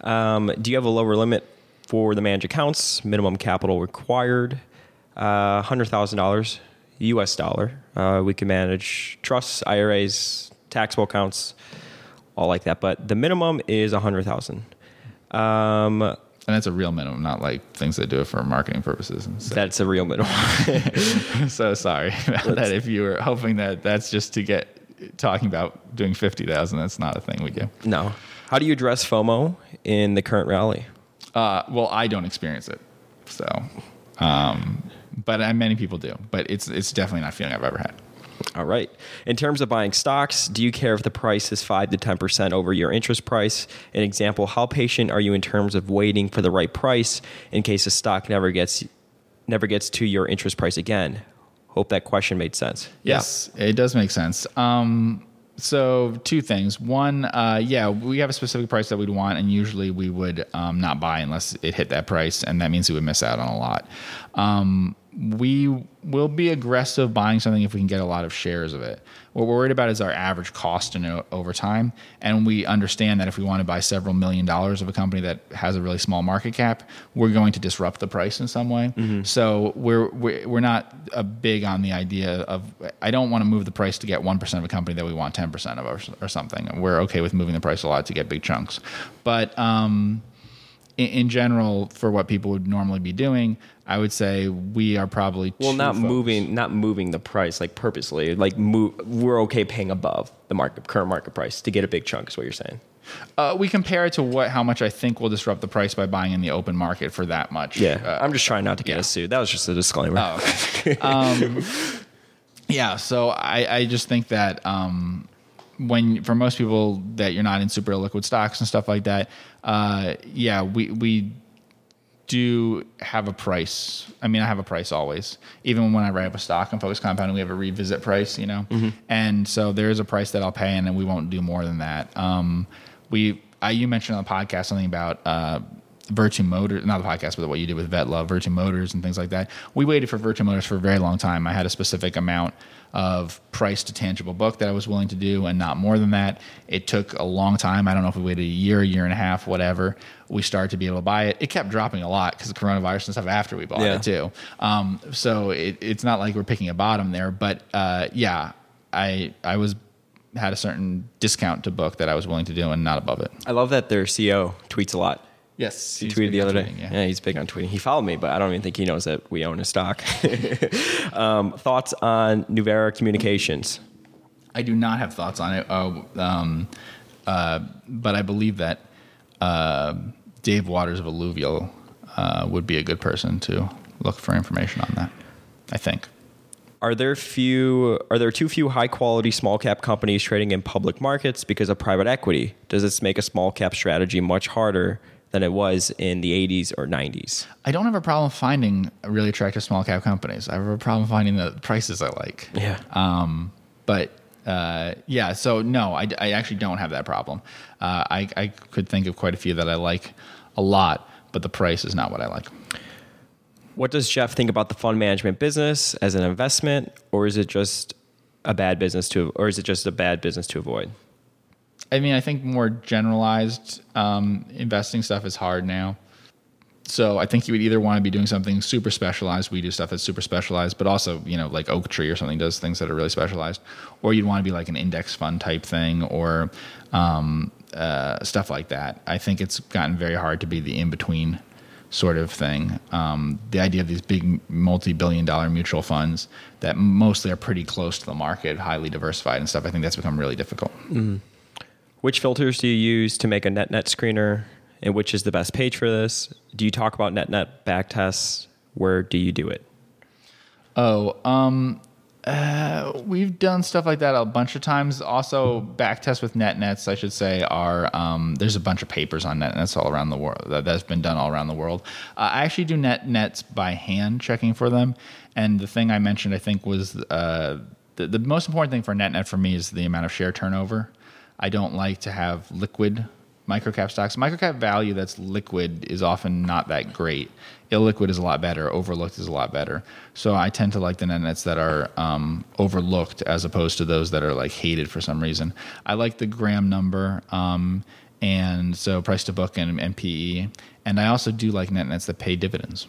A: Um, do you have a lower limit for the managed accounts? Minimum capital required, uh, hundred thousand dollars, U.S. dollar. Uh, we can manage trusts, IRAs, taxable accounts, all like that. But the minimum is a hundred thousand. Um,
B: And that's a real minimum, not like things that do it for marketing purposes.
A: That's a real minimum. *laughs*
B: so sorry *laughs* about that. If you were hoping that that's just to get talking about doing fifty thousand, that's not a thing we do.
A: no. How do you address FOMO in the current rally?
B: Uh, well, I don't experience it, so, um, but uh, many people do. But it's it's definitely not a feeling I've ever had.
A: All right. In terms of buying stocks, do you care if the price is 5 to 10% over your interest price? An example, how patient are you in terms of waiting for the right price in case the stock never gets never gets to your interest price again? Hope that question made sense.
B: Yes, it does make sense. Um, so two things. One, uh, yeah, we have a specific price that we'd want, and usually we would um, not buy unless it hit that price, and that means we would miss out on a lot. Um, we will be aggressive buying something if we can get a lot of shares of it. What we're worried about is our average cost in o- over time, and we understand that if we want to buy several million dollars of a company that has a really small market cap, we're going to disrupt the price in some way. So we're, we're we're not big on the idea of I don't want to move the price to get one percent of a company that we want ten percent of or, or something. We're okay with moving the price a lot to get big chunks, but. Um, in, in general, for what people would normally be doing, I would say we are probably
A: Well, not moving not moving the price like purposely. Like move, we're okay paying above the market current market price to get a big chunk is what you're saying.
B: Uh, we compare it to what how much I think will disrupt the price by buying in the open market for that much.
A: Yeah.
B: Uh,
A: I'm just trying not to get
B: yeah.
A: us sued. That was just a disclaimer.
B: Oh, okay. um, *laughs* yeah, so I, I just think that um, when for most people that you're not in super liquid stocks and stuff like that, uh, yeah, we we do have a price. I mean, I have a price always. Even when I write up a stock on Focus Compounding, we have a revisit price, you know. And so there is a price that I'll pay, and then we won't do more than that. Um, we, I, you mentioned on the podcast something about. Uh, Vertu Motors, not the podcast, but what you did with Vet Love, Vertu Motors, and things like that. We waited for Vertu Motors for a very long time. I had a specific amount of price to tangible book that I was willing to do, and not more than that. It took a long time. I don't know if we waited a year, a year and a half, whatever. We started to be able to buy it. It kept dropping a lot because of coronavirus and stuff after we bought
A: Yeah.
B: it too. Um, so it, it's not like we're picking a bottom there, but uh, yeah, I I was had a certain discount to book that I was willing to do, and not above it.
A: I love that their CEO tweets a lot.
B: Yes,
A: He tweeted the other day. Yeah. he's big on tweeting. He followed me, but I don't even think he knows that we own a stock. *laughs* um, thoughts on Nuvera Communications?
B: I do not have thoughts on it, uh, um, uh, but I believe that uh, Dave Waters of Alluvial uh, would be a good person to look for information on that. I think.
A: Are there few? Are there too few high quality small cap companies trading in public markets because of private equity? Does this make a small cap strategy much harder than it was in the 80s or 90s?
B: I don't have a problem finding really attractive small cap companies. I have a problem finding the prices I like.
A: Yeah.
B: Um, but uh, yeah, so no, I, I actually don't have that problem. Uh, I, I could think of quite a few that I like a lot, but the price is not what I like.
A: What does Geoff think about the fund management business as an investment, or is it just a bad business to, or is it just a bad business to avoid?
B: I mean, I think more generalized um, investing stuff is hard now. So I think you would either want to be doing something super specialized. We do stuff that's super specialized, but also you know like Oaktree or something does things that are really specialized, or you'd want to be like an index fund type thing or um, uh, stuff like that. I think it's gotten very hard to be the in between sort of thing. Um, the idea of these big multi-billion dollar mutual funds that mostly are pretty close to the market, highly diversified and stuff. I think that's become really difficult.
A: Which filters do you use to make a net net screener, and which is the best page for this? Do you talk about net net back tests? Where do you do it?
B: Oh, um, uh, we've done stuff like that a bunch of times. Also, back tests with net nets, I should say, are um, there's a bunch of papers on net nets all around the world that, that's been done all around the world. Uh, I actually do net nets by hand, checking for them. And the thing I mentioned, I think, was uh, the, the most important thing for net net for me is the amount of share turnover. I don't like to have liquid microcap stocks. Microcap value that's liquid is often not that great. Illiquid is a lot better. Overlooked is a lot better. So I tend to like the net nets that are um, overlooked as opposed to those that are like hated for some reason. I like the Graham number. Um, and so price to book and, and PE. And I also do like net nets that pay dividends.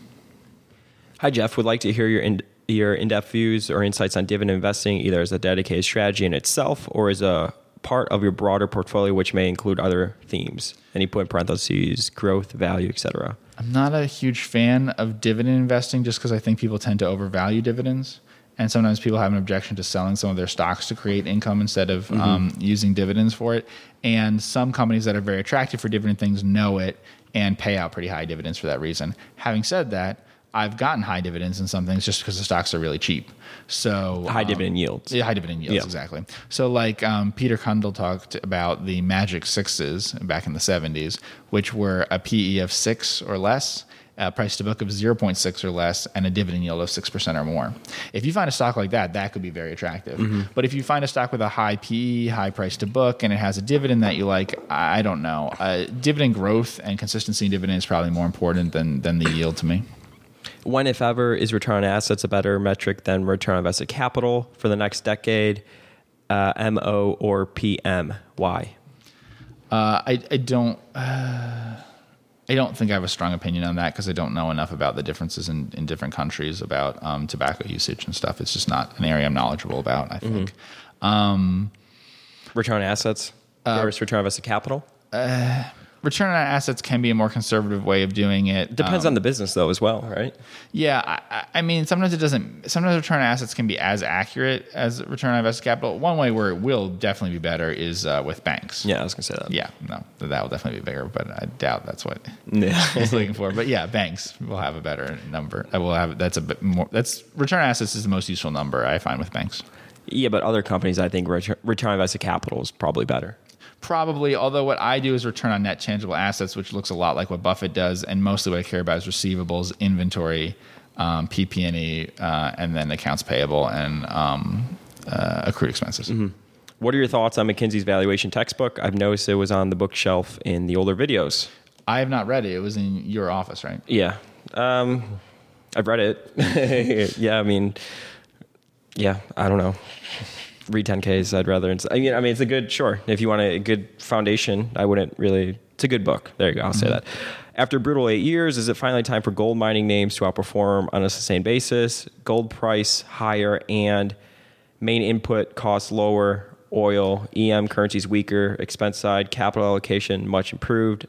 A: Hi, Geoff. Would like to hear your in, your in-depth views or insights on dividend investing, either as a dedicated strategy in itself or as a part of your broader portfolio, which may include other themes. And you put in parentheses growth, value, etc.
B: I'm not a huge fan of dividend investing just because I think people tend to overvalue dividends. And sometimes people have an objection to selling some of their stocks to create income instead of
A: Mm-hmm.
B: um, using dividends for it. And some companies that are very attractive for dividend things know it and pay out pretty high dividends for that reason. Having said that, I've gotten high dividends in some things just because the stocks are really cheap. So
A: High
B: um,
A: dividend yields.
B: yeah, high dividend yields,
A: Yeah.
B: exactly. So, like um, Peter Cundill talked about the Magic Sixes back in the 70s, which were a PE of six or less, a price to book of 0.6 or less, and a dividend yield of 6% or more. If you find a stock like that, that could be very attractive. But if you find a stock with a high PE, high price to book, and it has a dividend that you like, I I don't know. Uh, dividend growth and consistency in dividend is probably more important than, than the yield to me.
A: When, if ever, is return on assets a better metric than return on invested capital for the next decade? Uh, MO or PM? Why?
B: Uh, I, I don't. Uh, I don't think I have a strong opinion on that because I don't know enough about the differences in, in different countries about um, tobacco usage and stuff. It's just not an area I'm knowledgeable about. I think.
A: Return on assets versus return on invested capital?
B: Return on assets can be a more conservative way of doing it.
A: Depends on the business, though, as well, right?
B: Yeah, I- I, I mean, sometimes it doesn't. Sometimes return on assets can be as accurate as return on invested capital. One way where it will definitely be better is uh, with banks.
A: Yeah, I was gonna say that.
B: Yeah, no, that will definitely be bigger, but I doubt that's what *laughs*
A: Yeah. *laughs*
B: I was looking for. But yeah, banks will have a better number. I will have that's a bit more. That's return on assets is the most useful number I find with banks.
A: Yeah, but other companies, I think return, return on invested capital is probably better.
B: Probably, although what I do is return on net tangible assets, which looks a lot like what Buffett does, and mostly what I care about is receivables, inventory, um, PP&E, uh, and then accounts payable and um, uh, accrued expenses.
A: What are your thoughts on McKinsey's valuation textbook? I've noticed it was on the bookshelf in the older videos.
B: I have not read it. It was in your office, right?
A: Yeah, um, I've read it. *laughs* yeah, I mean, yeah, I don't know. Read 10Ks. I'd rather. I mean, I mean, it's a good. Sure, if you want a good foundation, I wouldn't really. It's a good book. There you go. I'll say mm-hmm. that. After brutal eight years, is it finally time for gold mining names to outperform on a sustained basis? Gold price higher and main input costs lower. Oil, EM currencies weaker. Expense side, capital allocation much improved.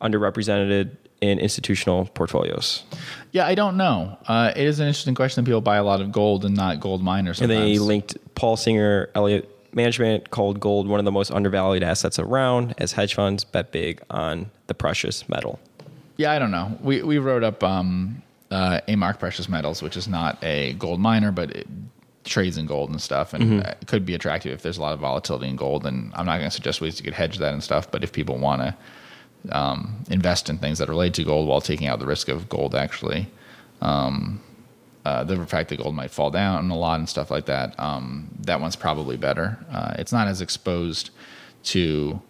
A: Underrepresented in institutional portfolios.
B: Yeah, I don't know. Uh, it is an interesting question people buy a lot of gold and not gold miners.
A: And they linked Paul Singer, Elliott Management, called gold one of the most undervalued assets around as hedge funds bet big on the precious metal.
B: Yeah, I don't know. We we wrote up um, uh, A-Mark Precious Metals, which is not a gold miner, but it trades in gold and stuff, and uh, it could be attractive if there's a lot of volatility in gold. And I'm not going to suggest ways you could hedge that and stuff, but if people want to um, invest in things that relate to gold while taking out the risk of gold actually, um, uh, the fact that gold might fall down a lot and stuff like that, um, that one's probably better. Uh, it's not as exposed to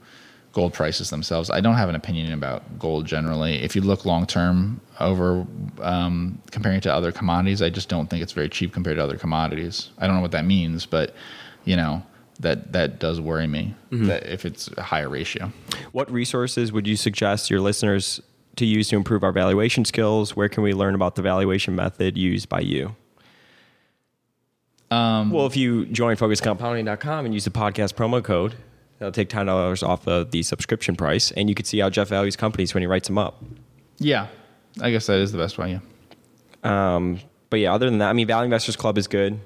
B: gold prices themselves. I don't have an opinion about gold generally. If you look long term over um, comparing to other commodities, I just don't think it's very cheap compared to other commodities. I don't know what that means, but you know, that that does worry me.
A: Mm-hmm.
B: That if it's a higher ratio.
A: What resources would you suggest your listeners to use to improve our valuation skills? Where can we learn about the valuation method used by you? Um, well, if you join focuscompounding.com and use the podcast promo code, that'll take $10 off of the subscription price. And you can see how Geoff values companies when he writes them up.
B: Yeah, I guess that is the best way. Yeah.
A: Um, but yeah, other than that, I mean, Value Investors Club is good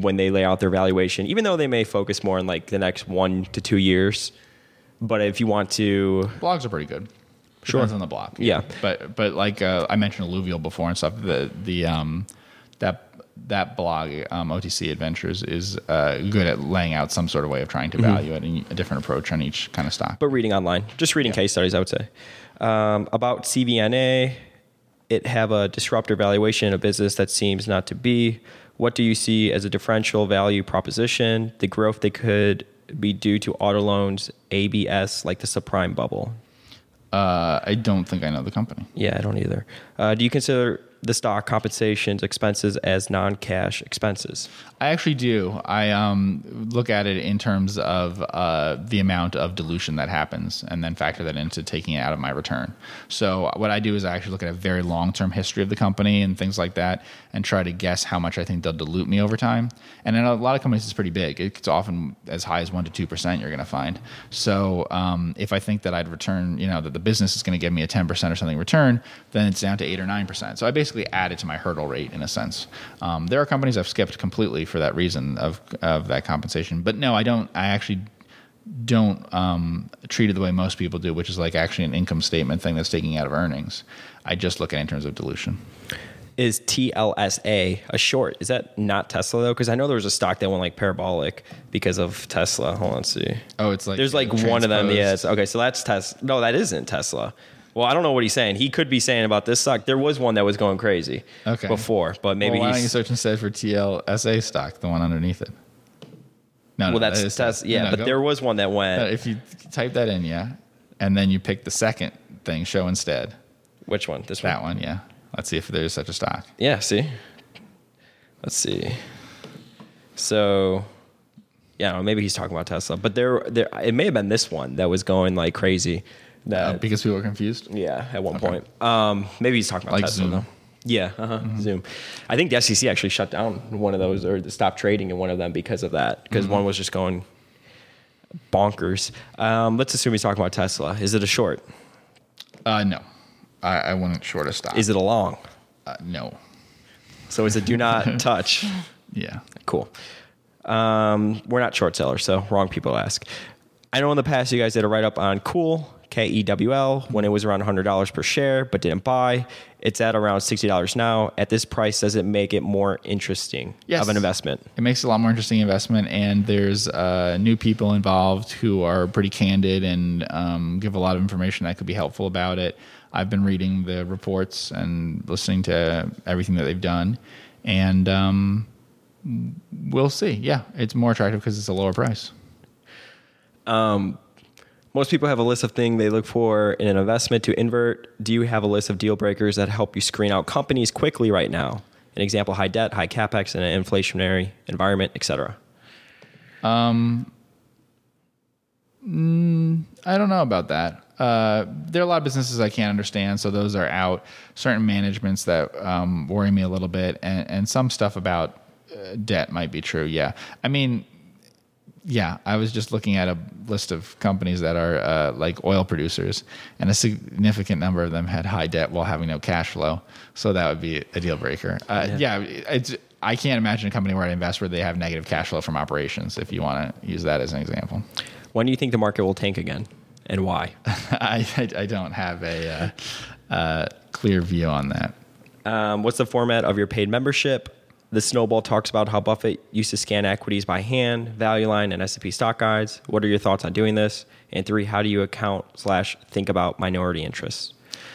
A: when they lay out their valuation, even though they may focus more on like the next one to two years. But if you want to,
B: blogs are pretty good.
A: Sure.
B: Depends on the blog.
A: Yeah.
B: But but like uh, I mentioned alluvial before and stuff. The the um that that blog um, OTC Adventures is uh, good at laying out some sort of way of trying to value it and a different approach on each kind of stock.
A: but reading online, just reading case studies, I would say. Um, about CVNA, it have a disruptor valuation in a business that seems not to be. What do you see as a differential value proposition? The growth they could be due to auto loans, ABS, like the subprime bubble.
B: uh, I don't think I know the company.
A: Yeah, I don't either. Uh, do you consider the stock compensations expenses as non-cash expenses?
B: I actually do. I um, look at it in terms of uh, the amount of dilution that happens, and then factor that into taking it out of my return. So what I do is I actually look at a very long-term history of the company and things like that, and try to guess how much I think they'll dilute me over time. And in a lot of companies, it's pretty big. It's often as high as one to two percent. You're going to find. So um, if I think that I'd return, you know, that the business is going to give me a ten percent or something return, then it's down to eight or nine percent. So I basically add it to my hurdle rate in a sense. Um, there are companies I've skipped completely for that reason of of that compensation. But no, I don't. I actually don't um, treat it the way most people do, which is like actually an income statement thing that's taking out of earnings. I just look at it in terms of dilution.
A: Is TLSA a short? Is that not Tesla though? Because I know there was a stock that went like parabolic because of Tesla. Hold on, see.
B: Oh, it's like
A: There's like one of them.
B: transposed.
A: Yeah. Okay, so that's Tesla. No, that isn't Tesla. Well, I don't know what he's saying. He could be saying about this stock. There was one that was going crazy.
B: Okay.
A: Before, but maybe
B: Well, why don't you search instead for TLSA stock, the one underneath it? No,
A: Well,
B: no,
A: that's
B: that is
A: Tesla. Yeah,
B: no,
A: but
B: go-
A: there was one that went.
B: If you type that in, yeah, and then you pick the second thing, show instead.
A: which one? This one.
B: That one, yeah. Let's see if there is such a stock.
A: Yeah, see? Let's see. So, yeah, maybe he's talking about Tesla, but there, there, it may have been this one that was going like crazy. That,
B: Uh, because people are confused.
A: yeah, at one point. Um, maybe he's talking about
B: Like
A: Tesla.
B: Zoom.
A: though. Yeah, uh-huh, Zoom. I think the SEC actually shut down one of those or stopped trading in one of them because of that, because one was just going bonkers. Um, let's assume he's talking about Tesla. Is it a short?
B: Uh, no, I, I wouldn't short a stock.
A: Is it a long?
B: uh, no?
A: So it's a do not *laughs* touch.
B: Yeah.
A: Cool. Um, we're not short sellers, so wrong people ask. I know in the past you guys did a write up on Cool, K E W L, when it was around $100 per share, but didn't buy. It's at around $60 now. At this price, does it make it more interesting
B: Yes.
A: of an investment?
B: It makes it a lot more interesting investment, and there's uh, new people involved who are pretty candid and um, give a lot of information that could be helpful about it. I've been reading the reports and listening to everything that they've done, and um, we'll see. Yeah, it's more attractive because it's a lower price.
A: Most people have a list of things they look for in an investment to invert. Do you have a list of deal breakers that help you screen out companies quickly right now? An example: high debt, high capex, in an inflationary environment, etc.
B: Um I don't know about that. Uh, there are a lot of businesses I can't understand, so those are out. Certain managements that um, worry me a little bit, and, and some stuff about uh, debt might be true. Yeah, I mean, yeah, I was just looking at a list of companies that are uh, like oil producers, and a significant number of them had high debt while having no cash flow. So that would be a deal breaker. Uh, yeah. it's. I can't imagine a company where I invest where they have negative cash flow from operations. If you want to use that as an example.
A: When do you think the market will tank again, and why? *laughs*
B: I, I, I don't have a uh, uh, clear view on that.
A: Um, what's the format of your paid membership? The Snowball talks about how Buffett used to scan equities by hand, Value Line, and S&P stock guides. What are your thoughts on doing this? And three, how do you account slash think about minority interests?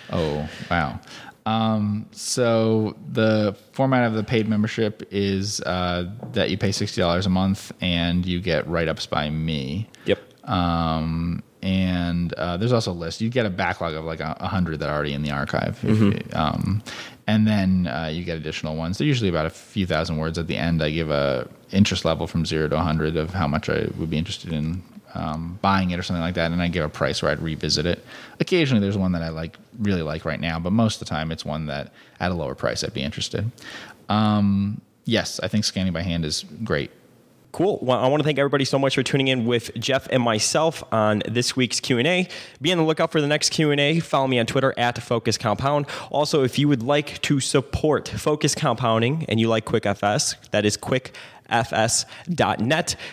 B: Oh, wow. Um, so the format of the paid membership is uh, that you pay $60 a month and you get write ups by me.
A: Yep.
B: Um, and uh, there's also a list. You get a backlog of like a, hundred that are already in the archive, if you- um, and then uh, you get additional ones. They're usually about a few thousand words. At the end, I give a interest level from zero to hundred of how much I would be interested in um, buying it or something like that, and I give a price where I'd revisit it. Occasionally, there's one that I like really like right now, but most of the time, it's one that at a lower price I'd be interested. Um, yes, I think scanning by hand is great.
A: Cool. Well, I want to thank everybody so much for tuning in with Geoff and myself on this week's Q&A. Be on the lookout for the next Q&A. Follow me on Twitter at Focus Compound. Also, if you would like to support Focus Compounding and you like QuickFS, that is quickfs.net,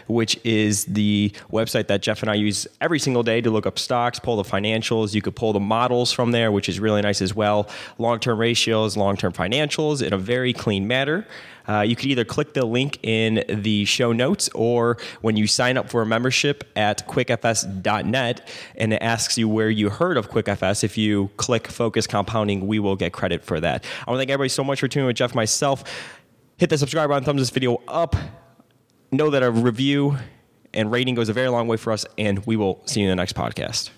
A: which is the website that Geoff and I use every single day to look up stocks, pull the financials. You could pull the models from there, which is really nice as well. Long-term ratios, long-term financials in a very clean manner. Uh, you could either click the link in the show notes or when you sign up for a membership at quickfs.net and it asks you where you heard of QuickFS. If you click Focus Compounding, we will get credit for that. I want to thank everybody so much for tuning in with Geoff myself. Hit the subscribe button, thumbs this video up. Know that a review and rating goes a very long way for us, and we will see you in the next podcast.